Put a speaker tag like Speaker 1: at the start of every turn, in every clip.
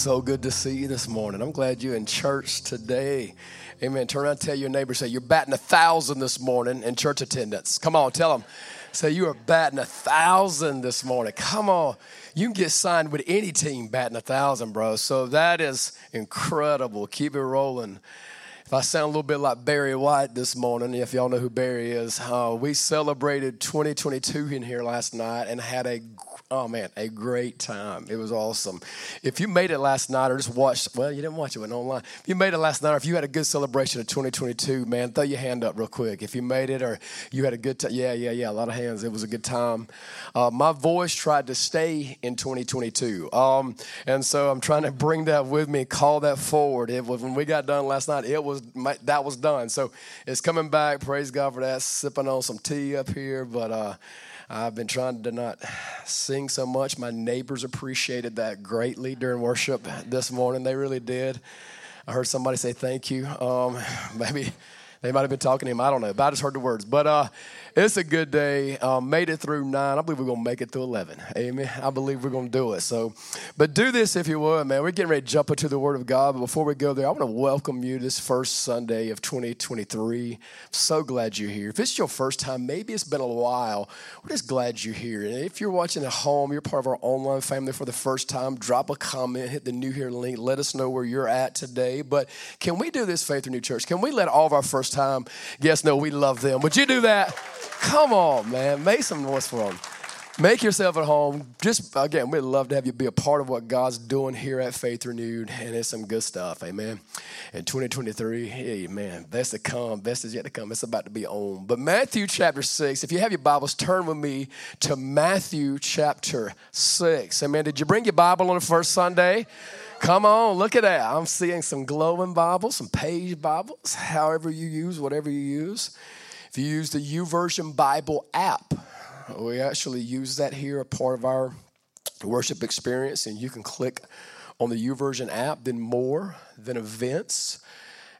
Speaker 1: So good to see you this morning. I'm glad you're in church today. Amen. Turn around and tell your neighbor, say, You're batting a thousand this morning in church attendance. Come on, tell them. Say, You are batting a thousand this morning. Come on. You can get signed with any team batting a thousand, bro. So that is incredible. Keep it rolling. If I sound a little bit like Barry White this morning, if y'all know who Barry is, uh, we celebrated 2022 in here last night and had a Oh man, a great time. It was awesome. If you made it last night or just watched, well, you didn't watch it, went online. If you made it last night or if you had a good celebration of 2022, man, throw your hand up real quick. If you made it or you had a good time, yeah, yeah, yeah, a lot of hands. It was a good time. Uh, my voice tried to stay in 2022. Um, and so I'm trying to bring that with me, call that forward. It was, when we got done last night, it was that was done. So it's coming back. Praise God for that. Sipping on some tea up here, but uh, I've been trying to not sing so much. My neighbors appreciated that greatly during worship this morning. They really did. I heard somebody say thank you. Um, maybe they might have been talking to him. I don't know. But I just heard the words. But uh, it's a good day. Um, made it through nine. I believe we're going to make it through 11. Amen. I believe we're going to do it. So, but do this if you would, man. We're getting ready to jump into the Word of God. But before we go there, I want to welcome you this first Sunday of 2023. So glad you're here. If it's your first time, maybe it's been a while, we're just glad you're here. And if you're watching at home, you're part of our online family for the first time, drop a comment, hit the new here link, let us know where you're at today. But can we do this, Faith Renewed Church? Can we let all of our first time guests know we love them? Would you do that? Come on, man. Make some noise for them. Make yourself at home. Just again, we'd love to have you be a part of what God's doing here at Faith Renewed, and it's some good stuff. Amen. In 2023, hey man, best to come, best is yet to come. It's about to be on. But Matthew chapter six. If you have your Bibles, turn with me to Matthew chapter six. Amen. Did you bring your Bible on the first Sunday? Come on, look at that. I'm seeing some glowing Bibles, some page Bibles, however you use, whatever you use. If you use the YouVersion Bible app, we actually use that here, a part of our worship experience, and you can click on the YouVersion app, then more, then events,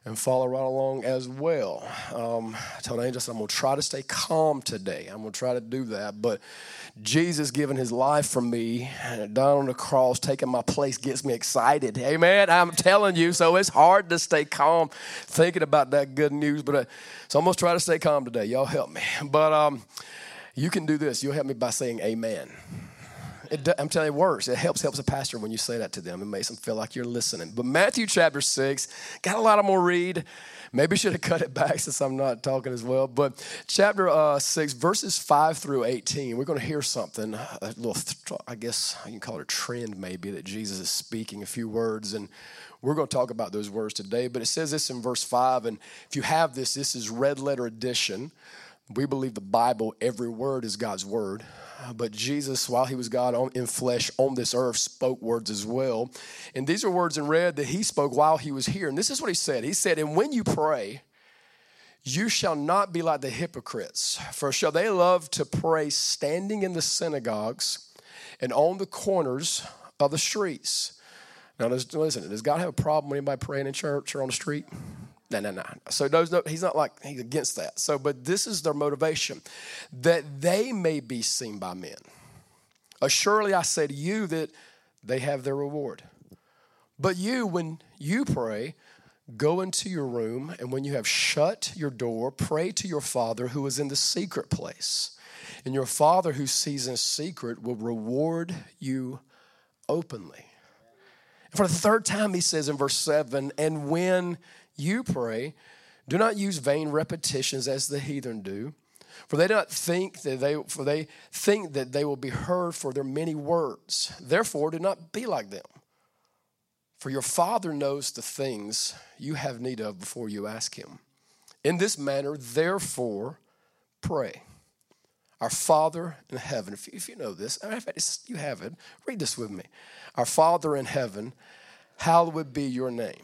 Speaker 1: and follow right along as well. Um, I told Angel, I'm going to try to stay calm today. I'm going to try to do that. But Jesus giving his life for me, down on the cross, taking my place gets me excited. Amen. I'm telling you. So it's hard to stay calm thinking about that good news. But uh, so I'm going to try to stay calm today. Y'all help me. But um, you can do this. You'll help me by saying amen. It, I'm telling you, it works. It helps helps a pastor when you say that to them. It makes them feel like you're listening. But Matthew chapter six, got a lot of more read. Maybe should have cut it back since I'm not talking as well. But chapter uh, six, verses five through eighteen, we're going to hear something. A little, I guess you can call it a trend, maybe that Jesus is speaking a few words, and we're going to talk about those words today. But it says this in verse five, and if you have this, this is red letter edition. We believe the Bible, every word is God's word. But Jesus, while he was God on, in flesh on this earth, spoke words as well. And these are words in red that he spoke while he was here. And this is what he said He said, And when you pray, you shall not be like the hypocrites, for shall they love to pray standing in the synagogues and on the corners of the streets. Now, listen, does God have a problem with anybody praying in church or on the street? No, no, no. So no, he's not like he's against that. So, but this is their motivation that they may be seen by men. Assuredly, I say to you that they have their reward. But you, when you pray, go into your room, and when you have shut your door, pray to your Father who is in the secret place. And your Father who sees in secret will reward you openly. And for the third time, he says in verse 7 and when you pray, do not use vain repetitions as the heathen do. For they do not think that they for they think that they will be heard for their many words. Therefore, do not be like them. For your Father knows the things you have need of before you ask Him. In this manner, therefore, pray. Our Father in heaven, if you, if you know this, in fact, you have it, read this with me. Our Father in heaven, hallowed be your name.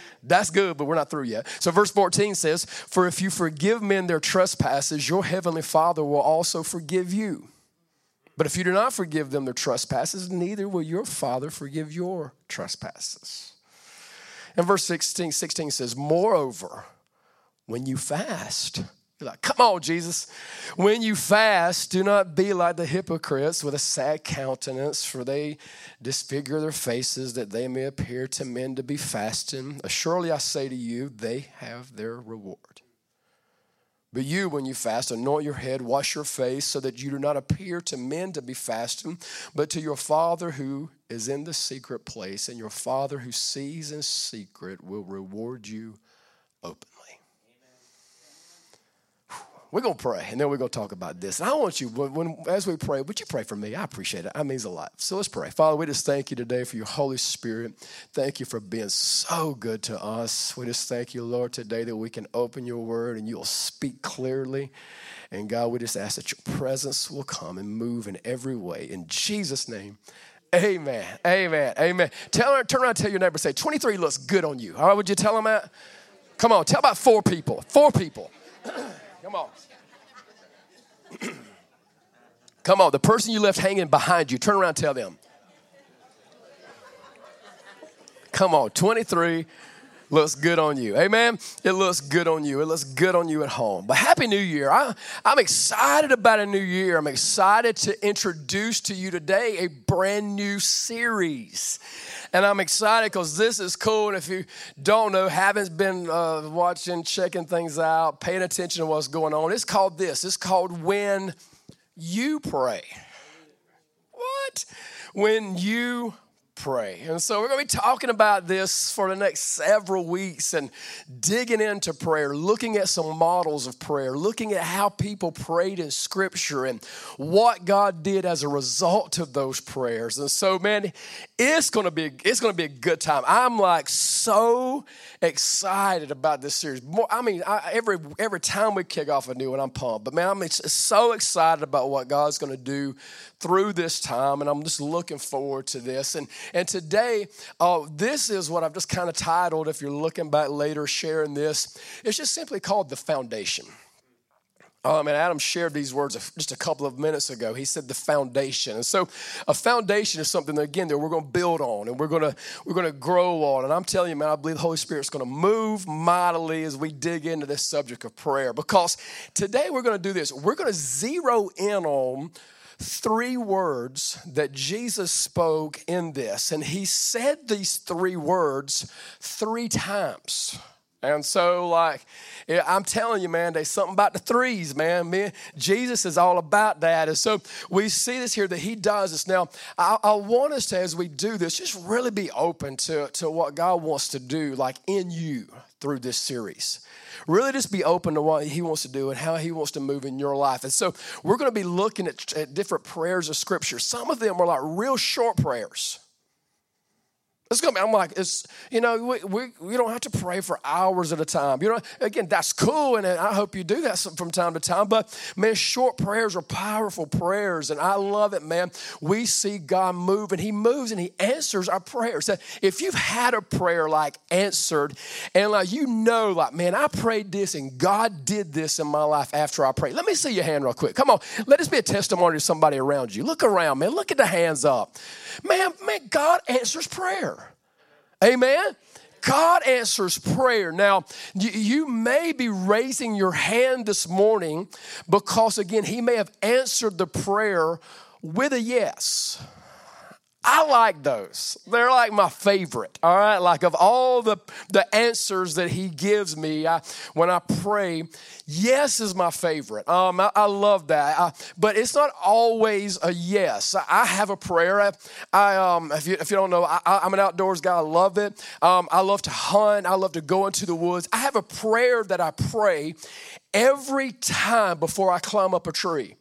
Speaker 1: That's good, but we're not through yet. So, verse 14 says, For if you forgive men their trespasses, your heavenly Father will also forgive you. But if you do not forgive them their trespasses, neither will your Father forgive your trespasses. And verse 16, 16 says, Moreover, when you fast, you're like, come on, Jesus. When you fast, do not be like the hypocrites with a sad countenance, for they disfigure their faces that they may appear to men to be fasting. Surely I say to you, they have their reward. But you, when you fast, anoint your head, wash your face, so that you do not appear to men to be fasting, but to your Father who is in the secret place, and your Father who sees in secret will reward you openly. We're going to pray, and then we're going to talk about this. And I want you, when, as we pray, would you pray for me? I appreciate it. That means a lot. So let's pray. Father, we just thank you today for your Holy Spirit. Thank you for being so good to us. We just thank you, Lord, today that we can open your word and you'll speak clearly. And God, we just ask that your presence will come and move in every way. In Jesus' name, amen. Amen. Amen. Tell turn around tell your neighbor, say, 23 looks good on you. All right, would you tell them that? Come on, tell about four people. Four people. Come on. Come on, the person you left hanging behind you, turn around tell them. Come on, 23 looks good on you. Amen. It looks good on you. It looks good on you at home. But Happy New Year. I, am excited about a new year. I'm excited to introduce to you today a brand new series. And I'm excited because this is cool. And if you don't know, haven't been uh, watching, checking things out, paying attention to what's going on, it's called this. It's called When You Pray. What? When you pray. And so we're going to be talking about this for the next several weeks and digging into prayer, looking at some models of prayer, looking at how people prayed in scripture and what God did as a result of those prayers. And so man, it's going to be it's going to be a good time. I'm like so excited about this series. More, I mean, I, every every time we kick off a new one, I'm pumped. But man, I'm so excited about what God's going to do through this time, and I'm just looking forward to this. And and today, uh, this is what I've just kind of titled. If you're looking back later, sharing this, it's just simply called the foundation. Um, and Adam shared these words just a couple of minutes ago. He said the foundation, and so a foundation is something that again that we're going to build on, and we're going to we're going to grow on. And I'm telling you, man, I believe the Holy Spirit's going to move mightily as we dig into this subject of prayer. Because today we're going to do this. We're going to zero in on three words that Jesus spoke in this, and he said these three words three times. And so, like, I'm telling you, man, there's something about the threes, man. man. Jesus is all about that. And so we see this here that he does this. Now, I, I want us to, as we do this, just really be open to, to what God wants to do, like in you through this series. Really just be open to what he wants to do and how he wants to move in your life. And so we're going to be looking at, at different prayers of scripture. Some of them are like real short prayers. It's gonna be, I'm like, it's, you know, we, we, we don't have to pray for hours at a time. You know, again, that's cool, and I hope you do that from time to time. But man, short prayers are powerful prayers, and I love it, man. We see God move, and He moves and He answers our prayers. If you've had a prayer like answered, and like you know, like, man, I prayed this, and God did this in my life after I prayed. Let me see your hand real quick. Come on, let this be a testimony to somebody around you. Look around, man. Look at the hands up. Man, man, God answers prayer. Amen. God answers prayer. Now, you may be raising your hand this morning because, again, He may have answered the prayer with a yes. I like those. They're like my favorite. All right, like of all the the answers that he gives me I, when I pray, yes is my favorite. Um, I, I love that. I, but it's not always a yes. I, have a prayer. I, I um, if you if you don't know, I, am an outdoors guy. I love it. Um, I love to hunt. I love to go into the woods. I have a prayer that I pray every time before I climb up a tree.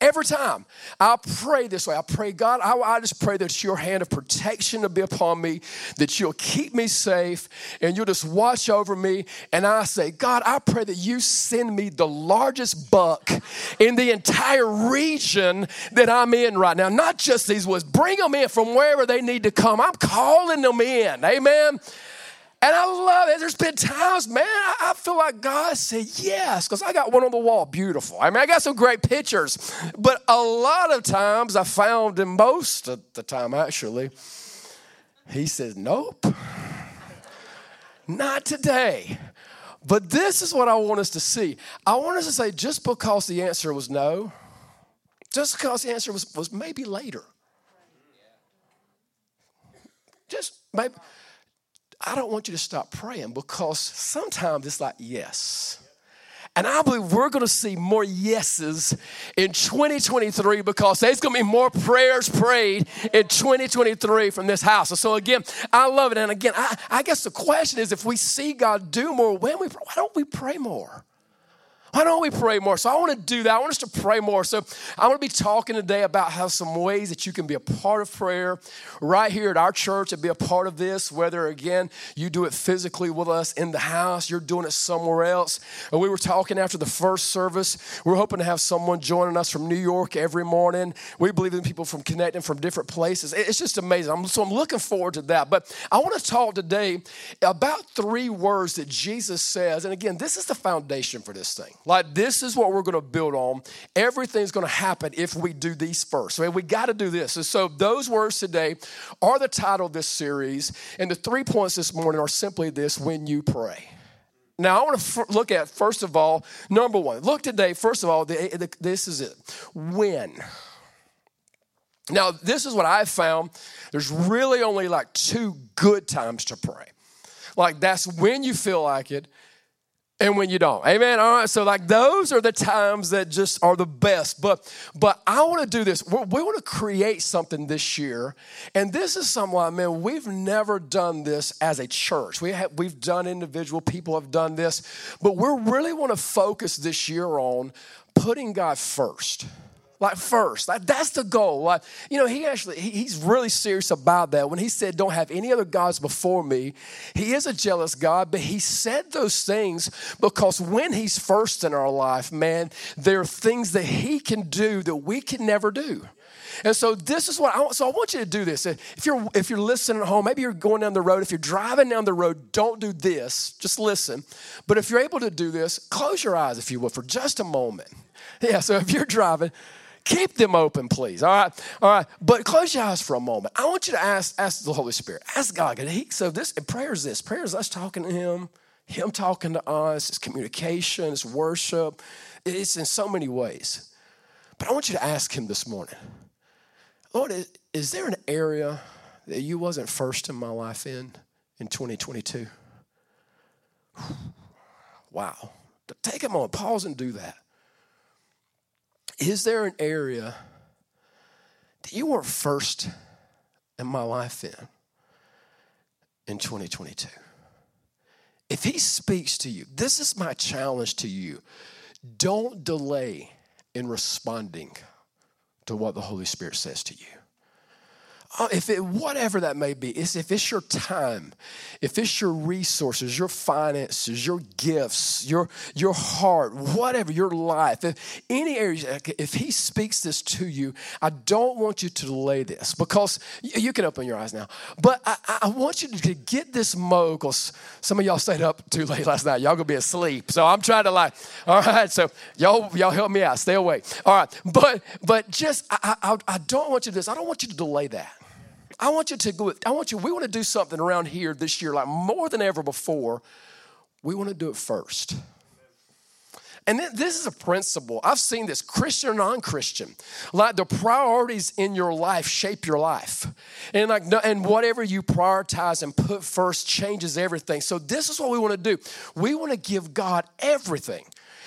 Speaker 1: Every time I pray this way, I pray, God, I, I just pray that your hand of protection will be upon me, that you'll keep me safe, and you'll just watch over me. And I say, God, I pray that you send me the largest buck in the entire region that I'm in right now. Not just these woods, bring them in from wherever they need to come. I'm calling them in. Amen. And I love it. There's been times, man, I feel like God said yes, because I got one on the wall, beautiful. I mean, I got some great pictures. But a lot of times, I found, and most of the time actually, He says, nope, not today. But this is what I want us to see. I want us to say, just because the answer was no, just because the answer was, was maybe later. Just maybe I don't want you to stop praying because sometimes it's like, yes. And I believe we're going to see more yeses in 2023 because there's going to be more prayers prayed in 2023 from this house. And so, again, I love it. And again, I, I guess the question is if we see God do more, when we, why don't we pray more? Why don't we pray more? So I want to do that. I want us to pray more. So I'm going to be talking today about how some ways that you can be a part of prayer right here at our church and be a part of this, whether again you do it physically with us in the house, you're doing it somewhere else. And we were talking after the first service. We're hoping to have someone joining us from New York every morning. We believe in people from connecting from different places. It's just amazing. I'm, so I'm looking forward to that. But I want to talk today about three words that Jesus says. And again, this is the foundation for this thing. Like, this is what we're going to build on. Everything's going to happen if we do these first. So we got to do this. And so, those words today are the title of this series. And the three points this morning are simply this when you pray. Now, I want to f- look at, first of all, number one. Look today, first of all, the, the, this is it. When. Now, this is what I've found. There's really only like two good times to pray. Like, that's when you feel like it and when you don't. Amen. All right. So like those are the times that just are the best. But but I want to do this. We're, we want to create something this year, and this is something man, we've never done this as a church. We have we've done individual people have done this, but we really want to focus this year on putting God first like first. Like that's the goal. Like, you know, he actually he, he's really serious about that. When he said, Don't have any other gods before me, he is a jealous God, but he said those things because when he's first in our life, man, there are things that he can do that we can never do. And so this is what I want. So I want you to do this. If you're if you're listening at home, maybe you're going down the road. If you're driving down the road, don't do this. Just listen. But if you're able to do this, close your eyes, if you will, for just a moment. Yeah. So if you're driving, Keep them open, please. All right, all right. But close your eyes for a moment. I want you to ask, ask the Holy Spirit. Ask God. He, so this prayer is this. Prayer is us talking to Him, Him talking to us. It's communication. It's worship. It's in so many ways. But I want you to ask Him this morning. Lord, is, is there an area that you wasn't first in my life in in 2022? Wow. Take a moment, pause and do that. Is there an area that you weren't first in my life in in 2022? If he speaks to you, this is my challenge to you. Don't delay in responding to what the Holy Spirit says to you. Uh, if it whatever that may be is if it's your time if it's your resources your finances your gifts your your heart whatever your life if any area if he speaks this to you i don't want you to delay this because you can open your eyes now. But i, I want you to get this mode because some of y'all stayed up too late last night. Y'all gonna be asleep. So i'm trying to like all right so y'all y'all help me out. Stay awake. All right but but just i i, I don't want you to this. I don't want you to delay that I want you to go, I want you, we want to do something around here this year, like more than ever before. We want to do it first. And this is a principle. I've seen this, Christian or non Christian. Like the priorities in your life shape your life. And like, and whatever you prioritize and put first changes everything. So, this is what we want to do. We want to give God everything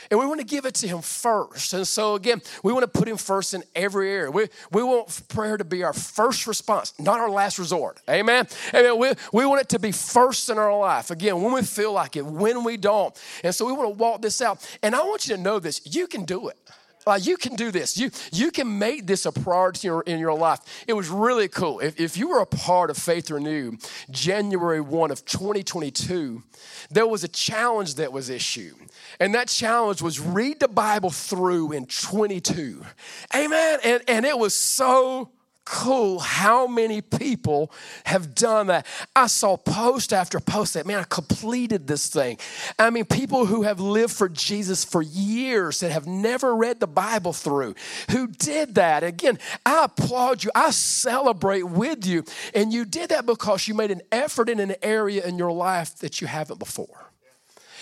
Speaker 1: and we want to give it to Him first. And so, again, we want to put Him first in every area. We, we want prayer to be our first response, not our last resort. Amen? Amen. We, we want it to be first in our life. Again, when we feel like it, when we don't. And so, we want to walk this out. And I want you to know this you can do it. Like you can do this. You you can make this a priority in your, in your life. It was really cool. If, if you were a part of Faith Renew, January 1 of 2022, there was a challenge that was issued. And that challenge was read the Bible through in 22. Amen. And, and it was so cool how many people have done that. I saw post after post that, man, I completed this thing. I mean, people who have lived for Jesus for years that have never read the Bible through, who did that. Again, I applaud you. I celebrate with you. And you did that because you made an effort in an area in your life that you haven't before.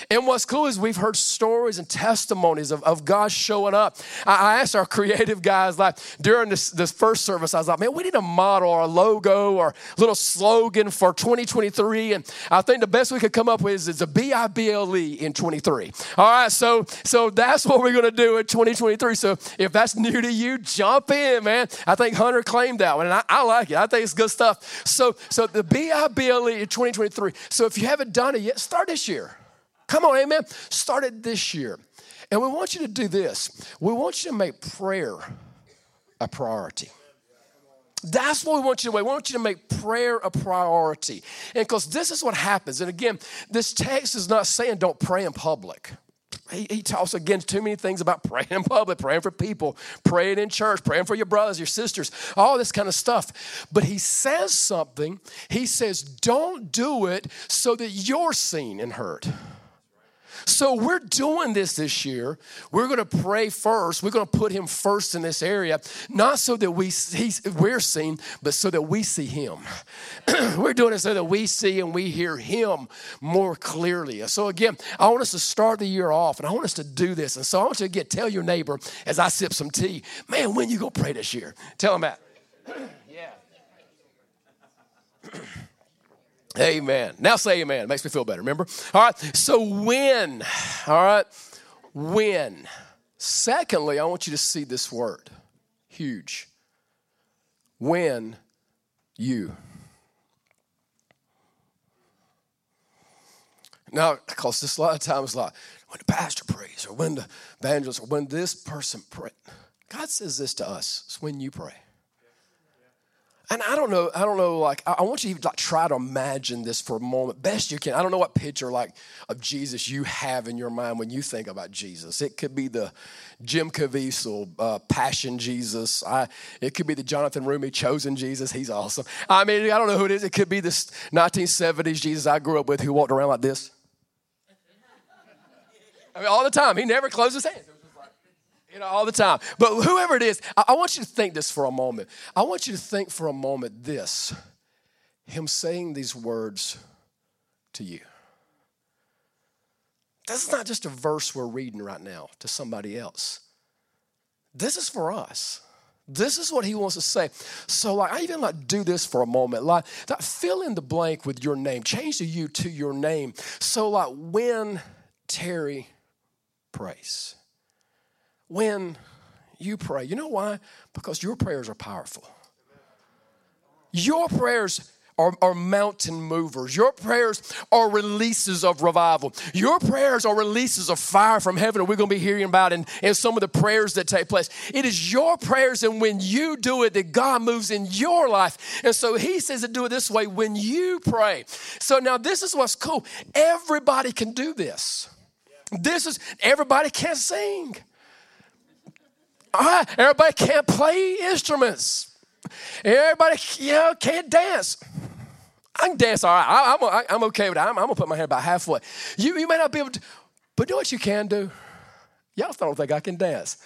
Speaker 1: And what's cool is we've heard stories and testimonies of, of God showing up. I, I asked our creative guys, like during this, this first service, I was like, man, we need a model or a logo or a little slogan for 2023. And I think the best we could come up with is it's a B I B L E in 23. All right, so so that's what we're gonna do in 2023. So if that's new to you, jump in, man. I think Hunter claimed that one, and I, I like it. I think it's good stuff. So so the B I B L E in 2023. So if you haven't done it yet, start this year. Come on, amen. Started this year. And we want you to do this. We want you to make prayer a priority. That's what we want you to do. We want you to make prayer a priority. And because this is what happens. And again, this text is not saying don't pray in public. He, he, talks against too many things about praying in public, praying for people, praying in church, praying for your brothers, your sisters, all this kind of stuff. But he says something. He says, don't do it so that you're seen and heard. So we're doing this this year. We're going to pray first. We're going to put him first in this area, not so that we he's, we're seen, but so that we see him. we're doing it so that we see and we hear him more clearly. So again, I want us to start the year off, and I want us to do this. And so I want you to get tell your neighbor as I sip some tea, man, when you go pray this year? Tell him that. yeah. Amen. Now say amen. It makes me feel better, remember? All right. So when, all right, when. Secondly, I want you to see this word. Huge. When you. Now, because this a lot of times like when the pastor prays or when the evangelist or when this person prays. God says this to us. It's when you pray. And I don't know, I don't know, like, I want you to like try to imagine this for a moment, best you can. I don't know what picture like of Jesus you have in your mind when you think about Jesus. It could be the Jim Caviezel, uh, Passion Jesus. I, it could be the Jonathan Roumie Chosen Jesus. He's awesome. I mean, I don't know who it is. It could be this 1970s Jesus I grew up with who walked around like this. I mean, all the time. He never closed his hands you know, all the time. But whoever it is, I, I want you to think this for a moment. I want you to think for a moment this Him saying these words to you. This is not just a verse we're reading right now to somebody else. This is for us. This is what he wants to say. So, like, I even like do this for a moment. Like, that fill in the blank with your name. Change the you to your name. So, like, when Terry prays when you pray. You know why? Because your prayers are powerful. Your prayers are, are, mountain movers. Your prayers are releases of revival. Your prayers are releases of fire from heaven, and we're going to be hearing about in, in some of the prayers that take place. It is your prayers, and when you do it, that God moves in your life. And so He says to do it this way when you pray. So now, this is what's cool. Everybody can do this. This is, everybody can sing. Ah, everybody can't play instruments. Everybody, you know, can't dance. I can dance all right. I, I'm, I'm okay with that. I'm, I'm going to put my hair about halfway. You, you may not be able to, but do what you can do. Y'all still don't think I can dance.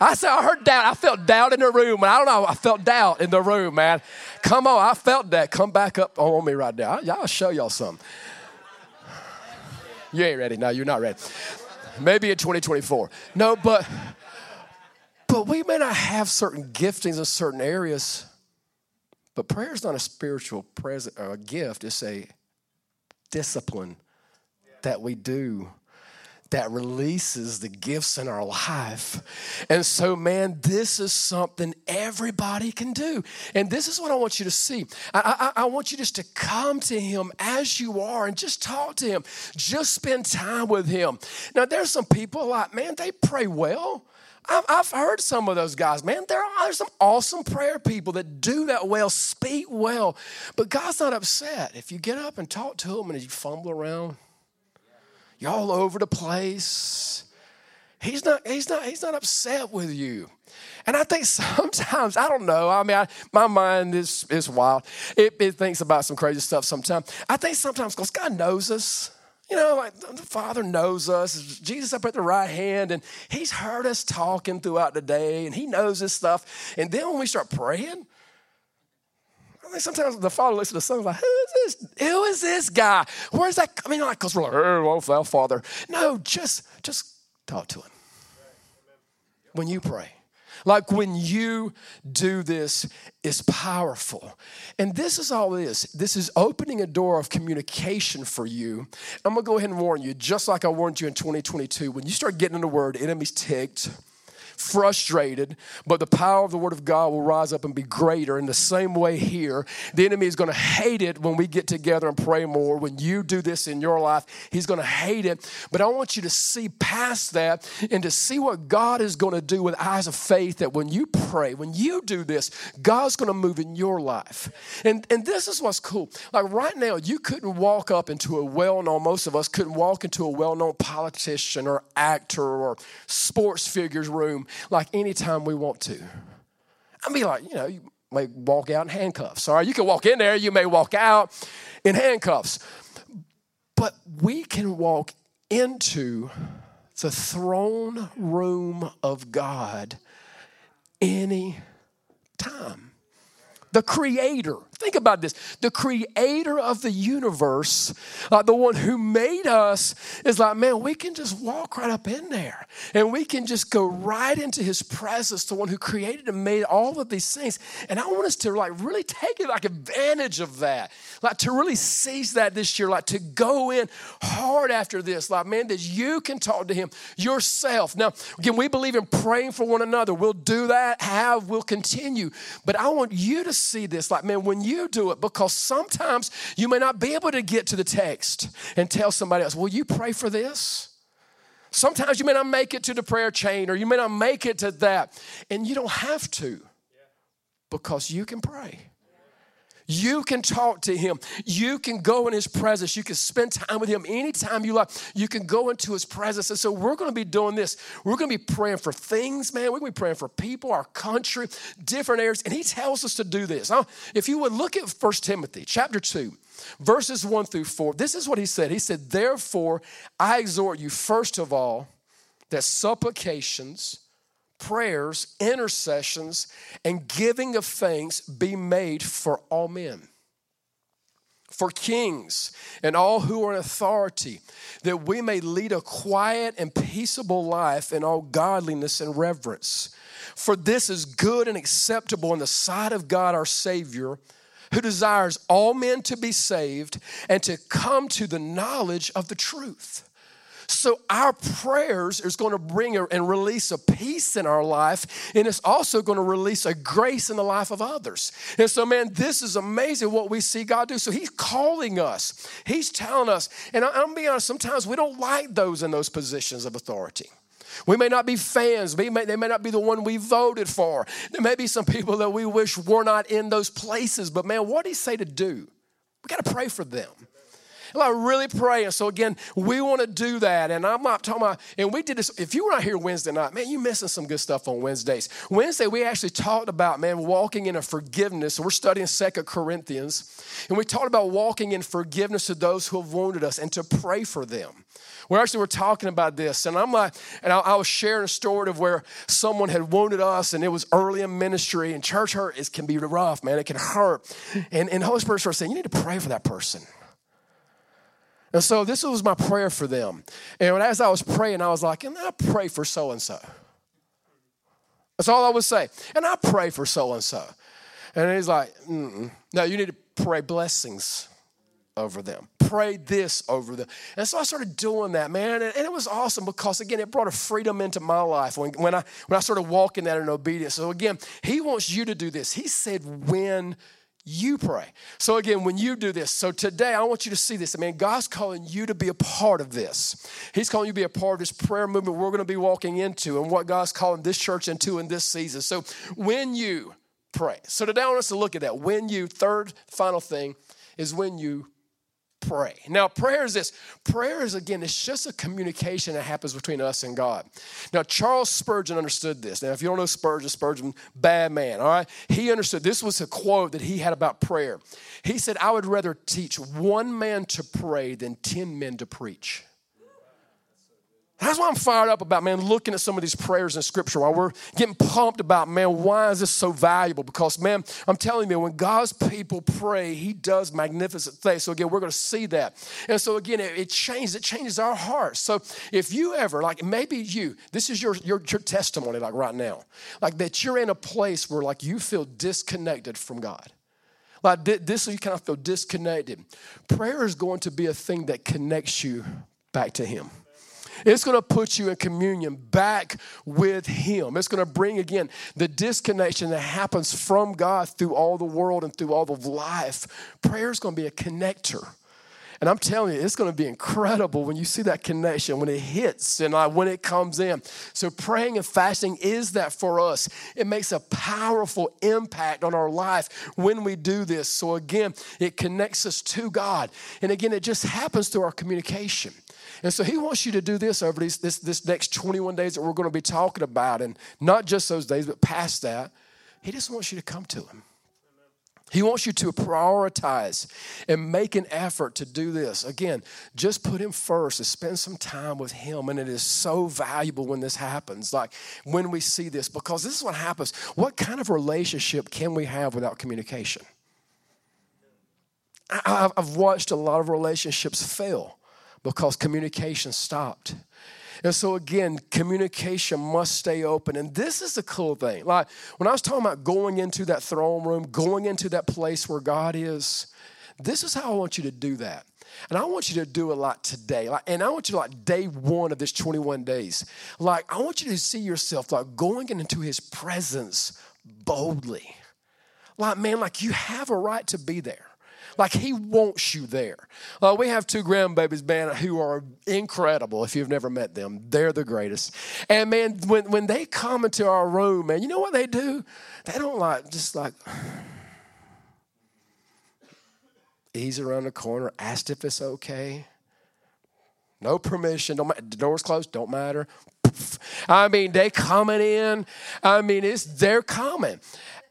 Speaker 1: I said, I heard doubt. I felt doubt in the room. And I don't know, I felt doubt in the room, man. Come on, I felt that. Come back up on me right now. I'll show y'all something. You ain't ready. No, you're not ready. Maybe in 2024. No, but but we may not have certain giftings in certain areas. But prayer is not a spiritual present or a gift, it's a discipline that we do that releases the gifts in our life. And so, man, this is something everybody can do. And this is what I want you to see. I, I, I, want you just to come to Him as you are and just talk to Him, just spend time with Him. Now, there's some people like, man, they pray well. I've heard some of those guys, man. There are some awesome prayer people that do that well, speak well, but God's not upset. If you get up and talk to Him and you fumble around, you're all over the place. He's not, he's not, he's not upset with you. And I think sometimes, I don't know, I mean, I, my mind is, is wild. It, it thinks about some crazy stuff sometimes. I think sometimes because God knows us. You know, like the Father knows us. Jesus up at the right hand, and He's heard us talking throughout the day, and He knows this stuff. And then when we start praying, I sometimes the Father looks at the Son like, who is this? Who is this guy? Where's that? I mean, like, because we're like, oh, well, Father. No, just, just talk to Him when you pray. Like when you do this, it's powerful. And this is all it is. This is opening a door of communication for you. I'm gonna go ahead and warn you, just like I warned you in 2022, when you start getting in the word, enemies ticked frustrated, but the power of the Word of God will rise up and be greater. In the same way, here, the enemy is going to hate it when we get together and pray more. When you do this in your life, he's going to hate it. But I want you to see past that and to see what God is going to do with eyes of faith that when you pray, when you do this, God's going to move in your life. And, and this is what's cool. Like right now, you couldn't walk up into a well known, most of us couldn't walk into a well known politician or actor or sports figure's room like anytime we want to. I mean, like, you know, you may walk out in handcuffs. All right, you can walk in there, you may walk out in handcuffs. But we can walk into the throne room of God any time the creator. Think about this. The creator of the universe, uh, the one who made us, is like, man, we can just walk right up in there and we can just go right into his presence, the one who created and made all of these things. And I want us to like really take it like advantage of that, like to really seize that this year, like to go in hard after this, like, man, that you can talk to him yourself. Now, again, we believe in praying for one another. We'll do that, have, we'll continue. But I want you to see this like, man, when you do it, because sometimes you may not be able to get to the text and tell somebody else, will you pray for this? Sometimes you may not make it to the prayer chain or you may not make it to that. And you don't have to because you can pray. You can talk to him. You can go in his presence. You can spend time with him anytime you like. You can go into his presence. And so we're going to be doing this. We're going to be praying for things, man. We're going to be praying for people, our country, different areas. And he tells us to do this. If you would look at 1 Timothy chapter 2, verses 1 through 4, this is what he said. He said, Therefore, I exhort you, first of all, that supplications, prayers, intercessions, and giving of thanks be made for all men, for kings and all who are in authority, that we may lead a quiet and peaceable life in all godliness and reverence. For this is good and acceptable in the sight of God our Savior who desires all men to be saved and to come to the knowledge of the truth. So our prayers is going to bring and release a peace in our life, and it's also going to release a grace in the life of others. And so, man, this is amazing what we see God do. So He's calling us, He's telling us, and I'm be honest, sometimes we don't like those in those positions of authority. We may not be fans. May, they may not be the one we voted for. There may be some people that we wish were not in those places. But man, what did he say to do? We got to pray for them. Like really praying. So again, we want to do that. And I'm not talking about, and we did this. If you were not here Wednesday night, man, you're missing some good stuff on Wednesdays. Wednesday, we actually talked about, man, walking in a forgiveness. We're studying Second Corinthians. And we talked about walking in forgiveness to those who have wounded us and to pray for them. We actually were talking about this, and I'm like, and I, I, was sharing a story of where someone had wounded us, and it was early in ministry, and church hurt is can be rough, man. It can hurt, and and Holy Spirit started saying, you need to pray for that person. And so this was my prayer for them. And as I was praying, I was like, and I pray for so and so. That's all I would say. And I pray for so and so. And he's like, Mm-mm. no, you need to pray blessings over them. Pray this over them. And so I started doing that, man. And, and, it was awesome because, again, it brought a freedom into my life when, when, I, when I started walking that in obedience. So, again, he wants you to do this. He said, when you pray. So again, when you do this, so today I want you to see this. I mean, God's calling you to be a part of this. He's calling you to be a part of this prayer movement we're going to be walking into and what God's calling this church into in this season. So when you pray. So today I want us to look at that. When you, third final thing is when you pray. Now, prayer is this prayer is, again, it's just a communication that happens between us and God. Now, Charles Spurgeon understood this. Now, if you don't know Spurgeon, Spurgeon, bad man, all right? He understood this was a quote that he had about prayer. He said, I would rather teach one man to pray than 10 men to preach. That's why I'm fired up about, man, looking at some of these prayers in Scripture while we're getting pumped about, man, why is this so valuable? Because, man, I'm telling you, when God's people pray, He does magnificent things. So, again, we're going to see that. And so, again, it, it changes, it changes our hearts. So, if you ever, like maybe you, this is your, your, your testimony, like right now, like that you're in a place where, like, you feel disconnected from God. Like this, you kind of feel disconnected. Prayer is going to be a thing that connects you back to Him. It's going to put you in communion back with Him. It's going to bring again the disconnection that happens from God through all the world and through all of life. Prayer is going to be a connector. And I'm telling you, it's going to be incredible when you see that connection, when it hits and uh, when it comes in. So, praying and fasting is that for us. It makes a powerful impact on our life when we do this. So, again, it connects us to God. And again, it just happens through our communication. And so he wants you to do this over these, this, this next 21 days that we're going to be talking about, and not just those days, but past that. He just wants you to come to him. He wants you to prioritize and make an effort to do this. Again, just put him first and spend some time with him. And it is so valuable when this happens, like when we see this, because this is what happens. What kind of relationship can we have without communication? I've watched a lot of relationships fail because communication stopped. And so, again, communication must stay open. And this is the cool thing. Like when I was talking about going into that throne room, going into that place where God is, this is how I want you to do that. And I want you to do a lot today. Like, and I want you to like day one of this 21 days. Like, I want you to see yourself like going into his presence boldly. Like, man, like you have a right to be there. Like he wants you there. Uh, we have two grandbabies, man, who are incredible. If you've never met them, they're the greatest. And man, when when they come into our room, man, you know what they do? They don't like just like ease around the corner, asked if it's okay. No permission. Don't the door's closed. Don't matter. I mean, they coming in. I mean, it's they're coming.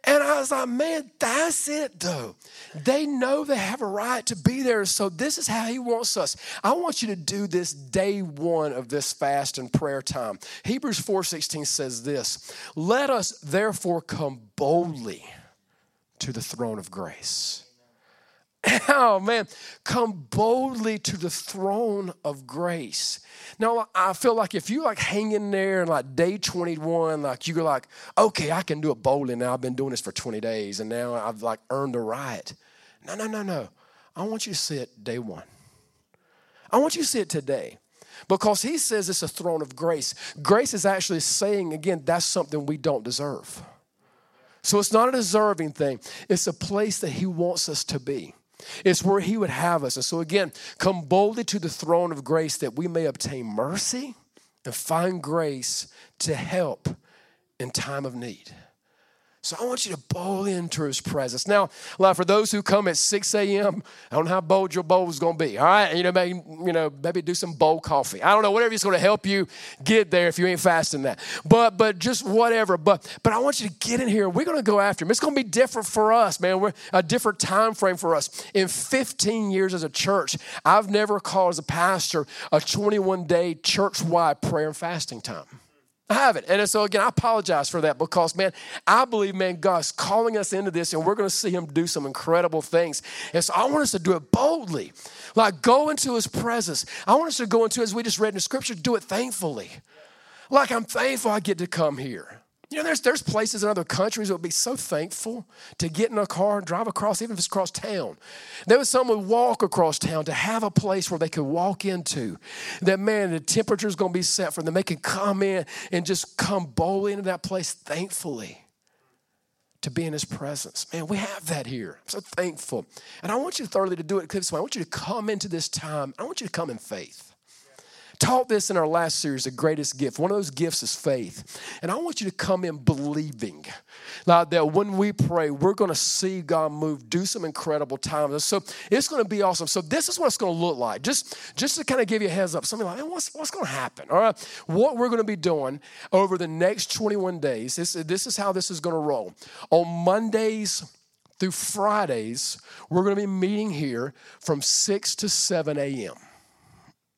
Speaker 1: And I was like, man, that's it though. They know they have a right to be there. So this is how he wants us. I want you to do this day one of this fast and prayer time. Hebrews 4:16 says this: let us therefore come boldly to the throne of grace Oh man, come boldly to the throne of grace. Now I feel like if you like hang in there and like day 21, like you're like, okay, I can do it boldly now. I've been doing this for 20 days and now I've like earned the right. No, no, no, no. I want you to see it day one. I want you to see it today. Because he says it's a throne of grace. Grace is actually saying, again, that's something we don't deserve. So it's not a deserving thing, it's a place that he wants us to be. It's where He would have us. And so, again, come boldly to the throne of grace that we may obtain mercy and find grace to help in time of need. So I want you to bowl into his presence. Now, like for those who come at 6 a.m., I don't know how bold your bowl is going to be. All right, you know, maybe you know, maybe do some bowl coffee. I don't know, whatever is going to help you get there if you ain't fasting that. But but just whatever. But but I want you to get in here. We're going to go after him. It's going to be different for us, man. We're a different time frame for us. In 15 years as a church, I've never called as a pastor a 21 day church wide prayer and fasting time. I haven't. And so, again, I apologize for that because, man, I believe, man, God's calling us into this and we're going to see Him do some incredible things. And so, I want us to do it boldly. Like, go into His presence. I want us to go into, as we just read in the scripture, do it thankfully. Like, I'm thankful I get to come here. You know, there's, there's places in other countries that would be so thankful to get in a car and drive across, even if it's across town. There was someone would walk across town to have a place where they could walk into. That man, the temperature's going to be set for them. They can come in and just come boldly into that place thankfully. to be in his presence. Man, we have that here. I'm so thankful. And I want you thoroughly to do it this way. I want you to come into this time. I want you to come in faith taught this in our last series, the greatest gift. One of those gifts is faith. And I want you to come in believing like that when we pray, we're going to see God move, do some incredible times. So it's going to be awesome. So this is what it's going to look like. Just, just to kind of give you a heads up, something like, what's, what's going to happen? All right. What we're going to be doing over the next 21 days, this, this is how this is going to roll. On Mondays, through Fridays, we're going to be meeting here from 6 to 7 a.m.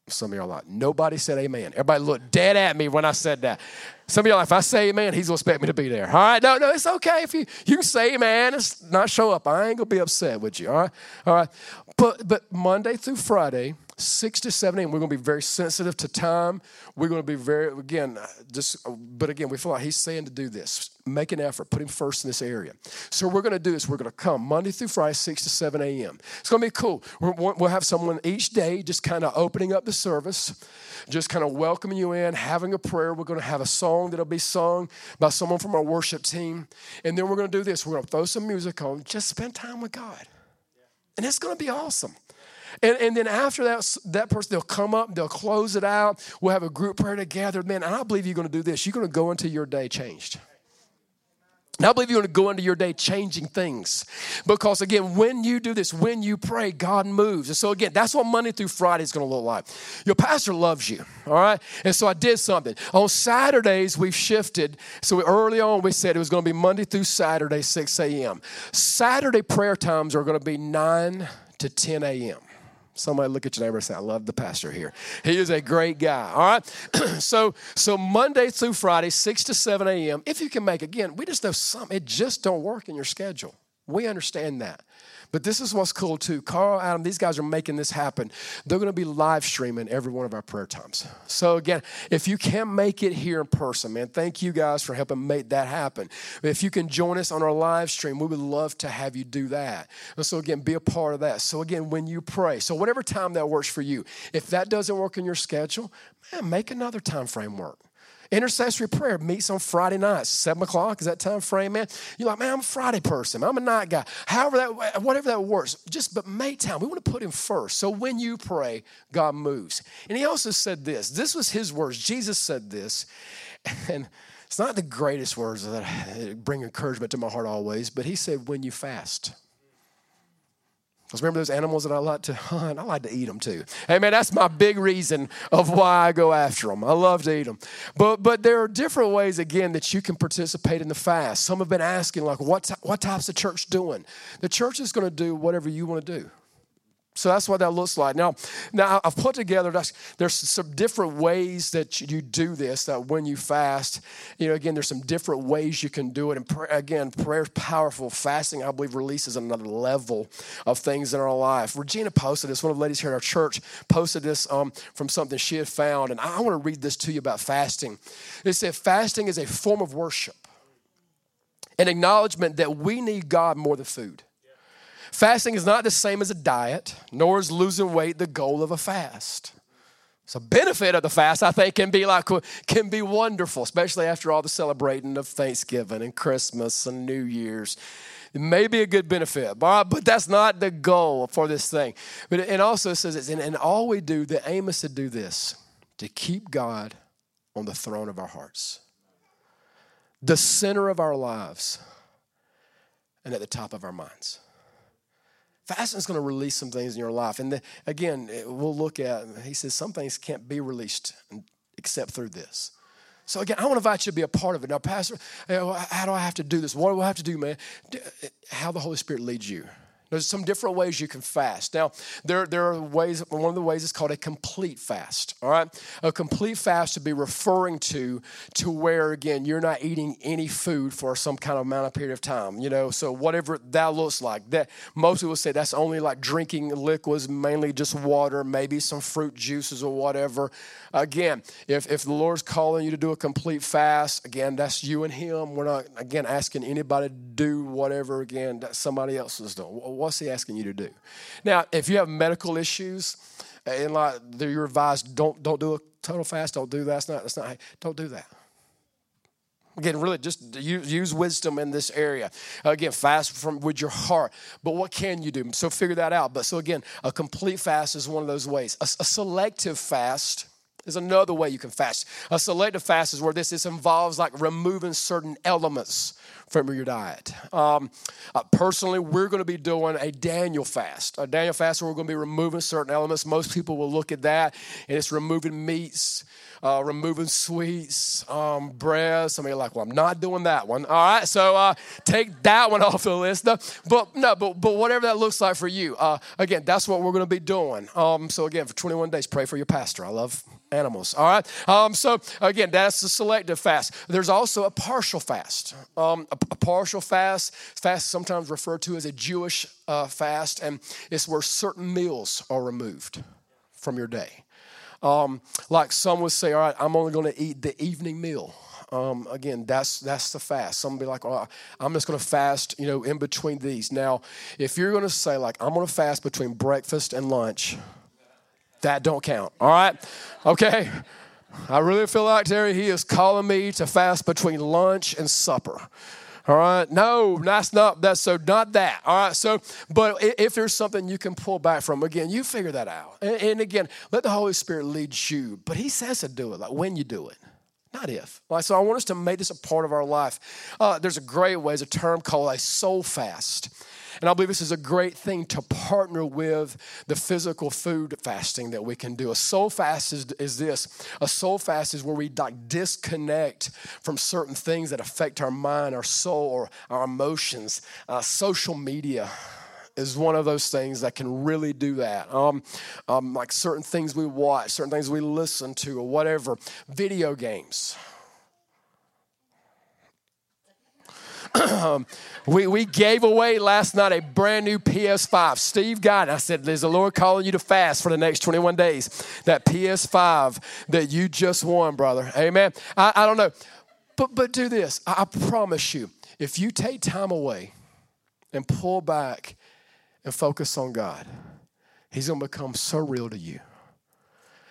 Speaker 1: Some of y'all like, nobody said amen. Everybody looked dead at me when I said that. Some of y'all, if I say amen, he's gonna expect me to be there. All right, no, no, it's okay if you you say amen, it's not show up. I ain't gonna be upset with you. All right, all right. But but Monday through Friday, six to seven a.m. We're going to be very sensitive to time. We're going to be very again, uh, just uh, but again, we feel like he's saying to do this. Make an effort, put him first in this area. So we're going to do this. We're going to come Monday through Friday, six to seven a.m. It's going to be cool. we will have someone each day just kind of opening up the service, just kind of welcoming you in, having a prayer. We're going to have a song that'll be sung by someone from our worship team, and then we're going to do this. We're going to throw some music on. Just spend time with God, and it's going to be awesome. And, and then after that, that person, they'll come up, they'll close it out. We'll have a group prayer together. Man, I believe you're going to do this. You're going to go into your day changed. And I believe you're going to go into your day changing things. Because again, when you do this, when you pray, God moves. And so again, that's what Monday through Friday is going to look like. Your pastor loves you, all right? And so I did something. On Saturdays, we've shifted. So early on, we said it was going to be Monday through Saturday, 6 a.m. Saturday prayer times are going to be 9 to 10 a.m. Somebody look at your neighbor and say, I love the pastor here. He is a great guy. All right. so so Monday through Friday, 6 to 7 a.m. If you can make again, we just know some it just don't work in your schedule. We understand that. But this is what's cool too. Carl, Adam, these guys are making this happen. They're going to be live streaming every one of our prayer times. So again, if you can't make it here in person, man, thank you guys for helping make that happen. If you can join us on our live stream, we would love to have you do that. And so again, be a part of that. So again, when you pray, so whatever time that works for you, if that doesn't work in your schedule, man, make another time frame work. Intercessory prayer meets on Friday nights, seven o'clock. Is that time frame, man? You're like, man, I'm a Friday person. I'm a night guy. However that, whatever that works. Just but make time. We want to put him first. So when you pray, God moves. And he also said this. This was his words. Jesus said this, and it's not the greatest words that bring encouragement to my heart always. But he said, when you fast. Because remember those animals that I like to hunt? I like to eat them too. Hey man, that's my big reason of why I go after them. I love to eat them. But but there are different ways again that you can participate in the fast. Some have been asking like, what what types of church doing? The church is going to do whatever you want to do. So that's what that looks like. Now, now I've put together. There's some different ways that you do this. That when you fast, you know, again, there's some different ways you can do it. And pray, again, prayer is powerful. Fasting, I believe, releases another level of things in our life. Regina posted this. One of the ladies here at our church posted this um, from something she had found, and I want to read this to you about fasting. It said, "Fasting is a form of worship, an acknowledgement that we need God more than food." Fasting is not the same as a diet, nor is losing weight the goal of a fast. So benefit of the fast, I think, can be like can be wonderful, especially after all the celebrating of Thanksgiving and Christmas and New Year's. It may be a good benefit, but uh, that's not the goal for this thing. But it also says it's and all we do, the aim is to do this, to keep God on the throne of our hearts, the center of our lives, and at the top of our minds. Fasting is going to release some things in your life. And the, again, eh, we'll look at, he says, some things can't be released except through this. So again, I want to invite you to be a part of it. Now, Pastor, eh, how do I have to do this? What do I have to do, man? Eh, how the Holy Spirit leads you. There's some different ways you can fast. Now, there, there are ways, one of the ways is called a complete fast. All right? A complete fast to be referring to to where, again, you're not eating any food for some kind of amount of period of time. You know, so whatever that looks like. That most people say that's only like drinking liquids, mainly just water, maybe some fruit juices or whatever. Again, if, if the Lord's calling you to do a complete fast, again, that's you and Him. We're not, again, asking anybody to do whatever, again, that somebody else is doing what's he asking you to do? Now, if you have medical issues uh, and like you're advised, don't don't do a total fast, don't do that. That's not that's not don't do that. Again, really just use, use wisdom in this area. Again, fast from with your heart. But what can you do? So figure that out. But so again, a complete fast is one of those ways. A, a selective fast is another way you can fast. A selective fast is where this, involves like removing certain elements from your diet. Um, uh, personally, we're going to be doing a Daniel fast. A Daniel fast where we're going to be removing certain elements. Most people will look at that and it's removing meats uh, removing sweets, um, bread. Some of you are like, well, I'm not doing that one. All right, so uh, take that one off the list. But no, but but whatever that looks like for you. Uh, again, that's what we're going to be doing. Um, so again, for 21 days, pray for your pastor. I love animals. All right. Um, so again, that's the selective fast. There's also a partial fast. Um, a, a, partial fast, fast sometimes referred to as a Jewish uh, fast, and it's where certain meals are removed from your day. Um, like some would say, all right, I'm only going to eat the evening meal. Um, again, that's that's the fast. Some be like, oh, I'm just going to fast, you know, in between these. Now, if you're going to say like, I'm going to fast between breakfast and lunch, that don't count. All right, okay. I really feel like Terry, he is calling me to fast between lunch and supper. All right. No, that's not that's so not that. All right. So, but if there's something you can pull back from, again, you figure that out. And, and again, let the Holy Spirit lead you. But He says to do it, like when you do it not if. Like, so I want us to make this a part of our life. Uh, there's a great way, there's a term called a soul fast. And I believe this is a great thing to partner with the physical food fasting that we can do. A soul fast is, is this a soul fast is where we like disconnect from certain things that affect our mind, our soul, or our emotions. Uh, social media is one of those things that can really do that. Um, um, like certain things we watch, certain things we listen to, or whatever. Video games. We, we gave away last night a brand new PS5. Steve got it. I said, Is the Lord calling you to fast for the next 21 days. That PS5 that you just won, brother. Amen. I, I don't know. But, but do this. I, I promise you, if you take time away and pull back and focus on God, He's going to become so real to you.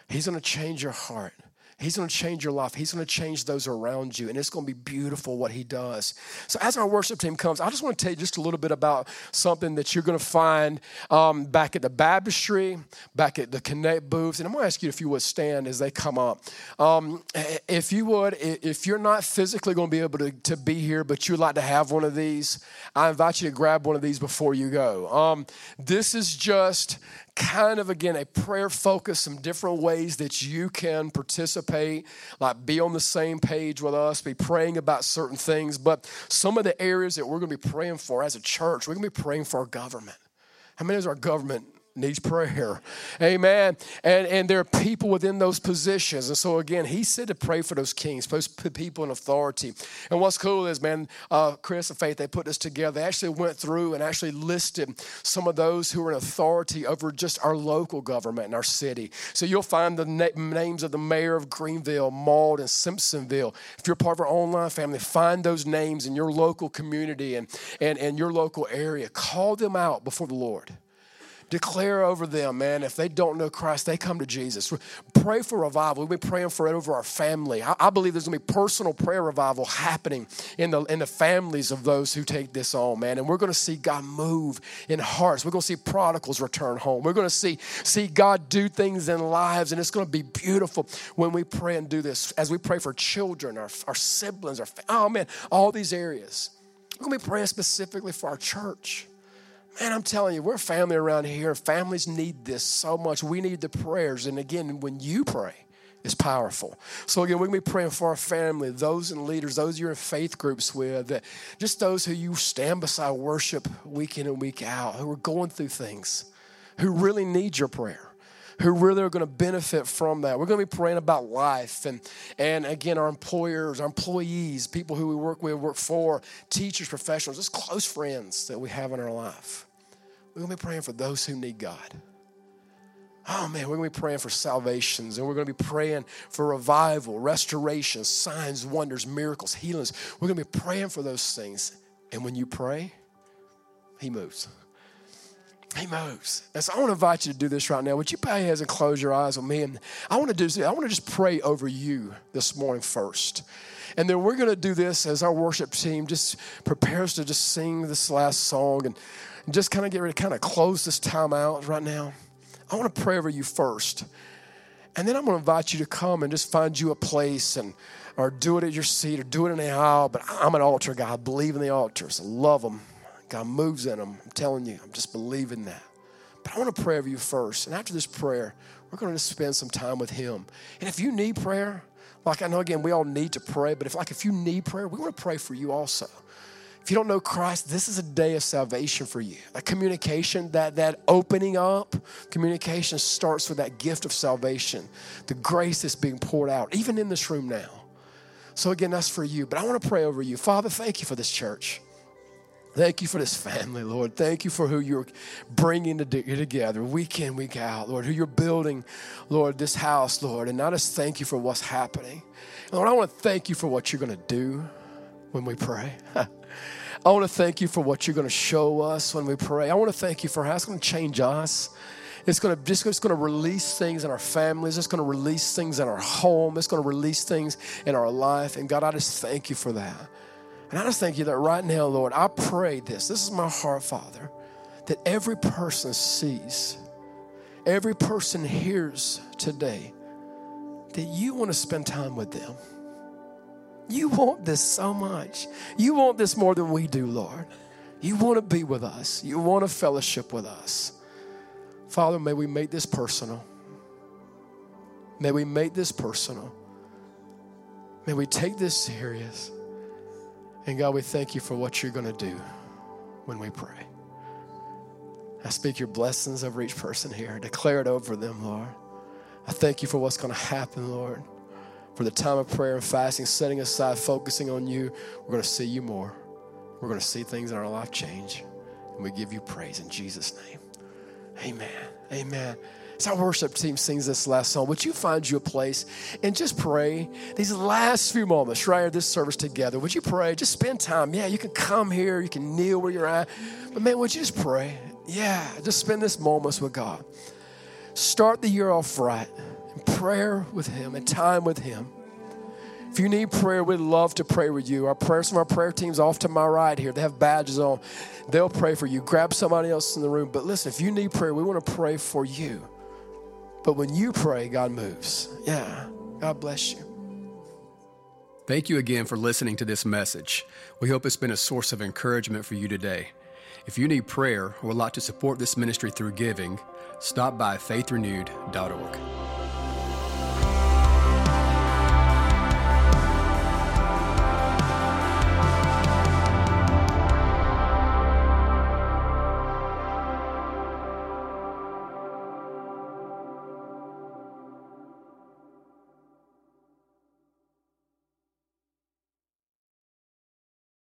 Speaker 1: He's going to change your heart. He's going to change your life. He's going to change those around you. And it's going to be beautiful what he does. So, as our worship team comes, I just want to tell you just a little bit about something that you're going to find um, back at the baptistry, back at the Connect booths. And I'm going to ask you if you would stand as they come up. Um, if you would, if you're not physically going to be able to, to be here, but you'd like to have one of these, I invite you to grab one of these before you go. Um, this is just kind of again a prayer focus, some different ways that you can participate, like be on the same page with us, be praying about certain things. But some of the areas that we're going to be praying for as a church, we're going to be praying for our government. How many is our government needs prayer. Amen. And and there are people within those positions. And so again, he said to pray for those kings, those people in authority. And what's cool is, man, uh, Chris and Faith, they put this together. They actually went through and actually listed some of those who are in authority over just our local government in our city. So you'll find the na- names of the mayor of Greenville, Mauldin, and Simpsonville. If you're part of our online family, find those names in your local community and, and, and your local area. Call them out before the Lord declare over them, man, if they don't know Christ, they come to Jesus. Pray for revival. We've been praying for it over our family. I, I believe there's going to be personal prayer revival happening in the, in the families of those who take this on, man. And we're going to see God move in hearts. We're going to see prodigals return home. We're going to see, see God do things in lives, and it's going to be beautiful when we pray and do this. As we pray for children, our, our siblings, our, oh man, all these areas. We're going to be praying specifically for our church. Man, I'm telling you, we're family around here. Families need this so much. We need the prayers. And again, when you pray, it's powerful. So again, we're gonna be praying for our family, those and leaders, those you're in faith groups with, just those who you stand beside worship week in and week out, who are going through things, who really need your prayer who really are going to benefit from that. We're going to be praying about life and, and again, our employers, our employees, people who we work with, work for, teachers, professionals, just close friends that we have in our life. We're going to be praying for those who need God. Oh man, we're going to be praying for salvations and we're going to be praying for revival, restoration, signs, wonders, miracles, healings. We're going to be praying for those things. And when you pray, He moves. He moves. And so I want to invite you to do this right now. Would you bow your heads and close your eyes on me? And I want to do this. I want to just pray over you this morning first. And then we're going to do this as our worship team just prepares to just sing this last song and just kind of get ready to kind of close this time out right now. I want to pray over you first. And then I'm going to invite you to come and just find you a place and or do it at your seat or do it in the aisle. But I'm an altar guy. I believe in the altars. I love them. God moves in them. I'm telling you, I'm just believing that. But I want to pray over you first. And after this prayer, we're going to spend some time with Him. And if you need prayer, like I know again, we all need to pray, but if like if you need prayer, we want to pray for you also. If you don't know Christ, this is a day of salvation for you. That communication, that, that opening up, communication starts with that gift of salvation, the grace that's being poured out, even in this room now. So, again, that's for you. But I want to pray over you. Father, thank you for this church. Thank you for this family, Lord. Thank you for who you're bringing together week in, week out, Lord. Who you're building, Lord, this house, Lord. And not just thank you for what's happening. Lord, I want to thank you for what you're going to do when we pray. I want to thank you for what you're going to show us when we pray. I want to thank you for how it's going to change us. It's going to just it's going to release things in our families. It's going to release things in our home. It's going to release things in our life. And God, I just thank you for that. And I just thank you that right now, Lord, I pray this. This is my heart, Father, that every person sees, every person hears today that you want to spend time with them. You want this so much. You want this more than we do, Lord. You want to be with us. You want to fellowship with us. Father, may we make this personal. May we make this personal. May we take this serious. And God, we thank you for what you're going to do when we pray. I speak your blessings over each person here. Declare it over them, Lord. I thank you for what's going to happen, Lord for the time of prayer and fasting, setting aside, focusing on you, we're going to see you more. We're going to see things in our life change. And we give you praise in Jesus' name. Amen. Amen. As our worship team sings this last song, would you find you a place and just pray these last few moments right here, this service together? Would you pray? Just spend time. Yeah, you can come here, you can kneel where you're at. But man, would you just pray? Yeah, just spend this moments with God. Start the year off right in prayer with Him and time with Him. If you need prayer, we'd love to pray with you. Our prayers from our prayer teams off to my right here. They have badges on. They'll pray for you. Grab somebody else in the room. But listen, if you need prayer, we want to pray for you. But when you pray, God moves. Yeah. God bless you.
Speaker 2: Thank you again for listening to this message. We hope it's been a source of encouragement for you today. If you need prayer or would like to support this ministry through giving, stop by faithrenewed.org.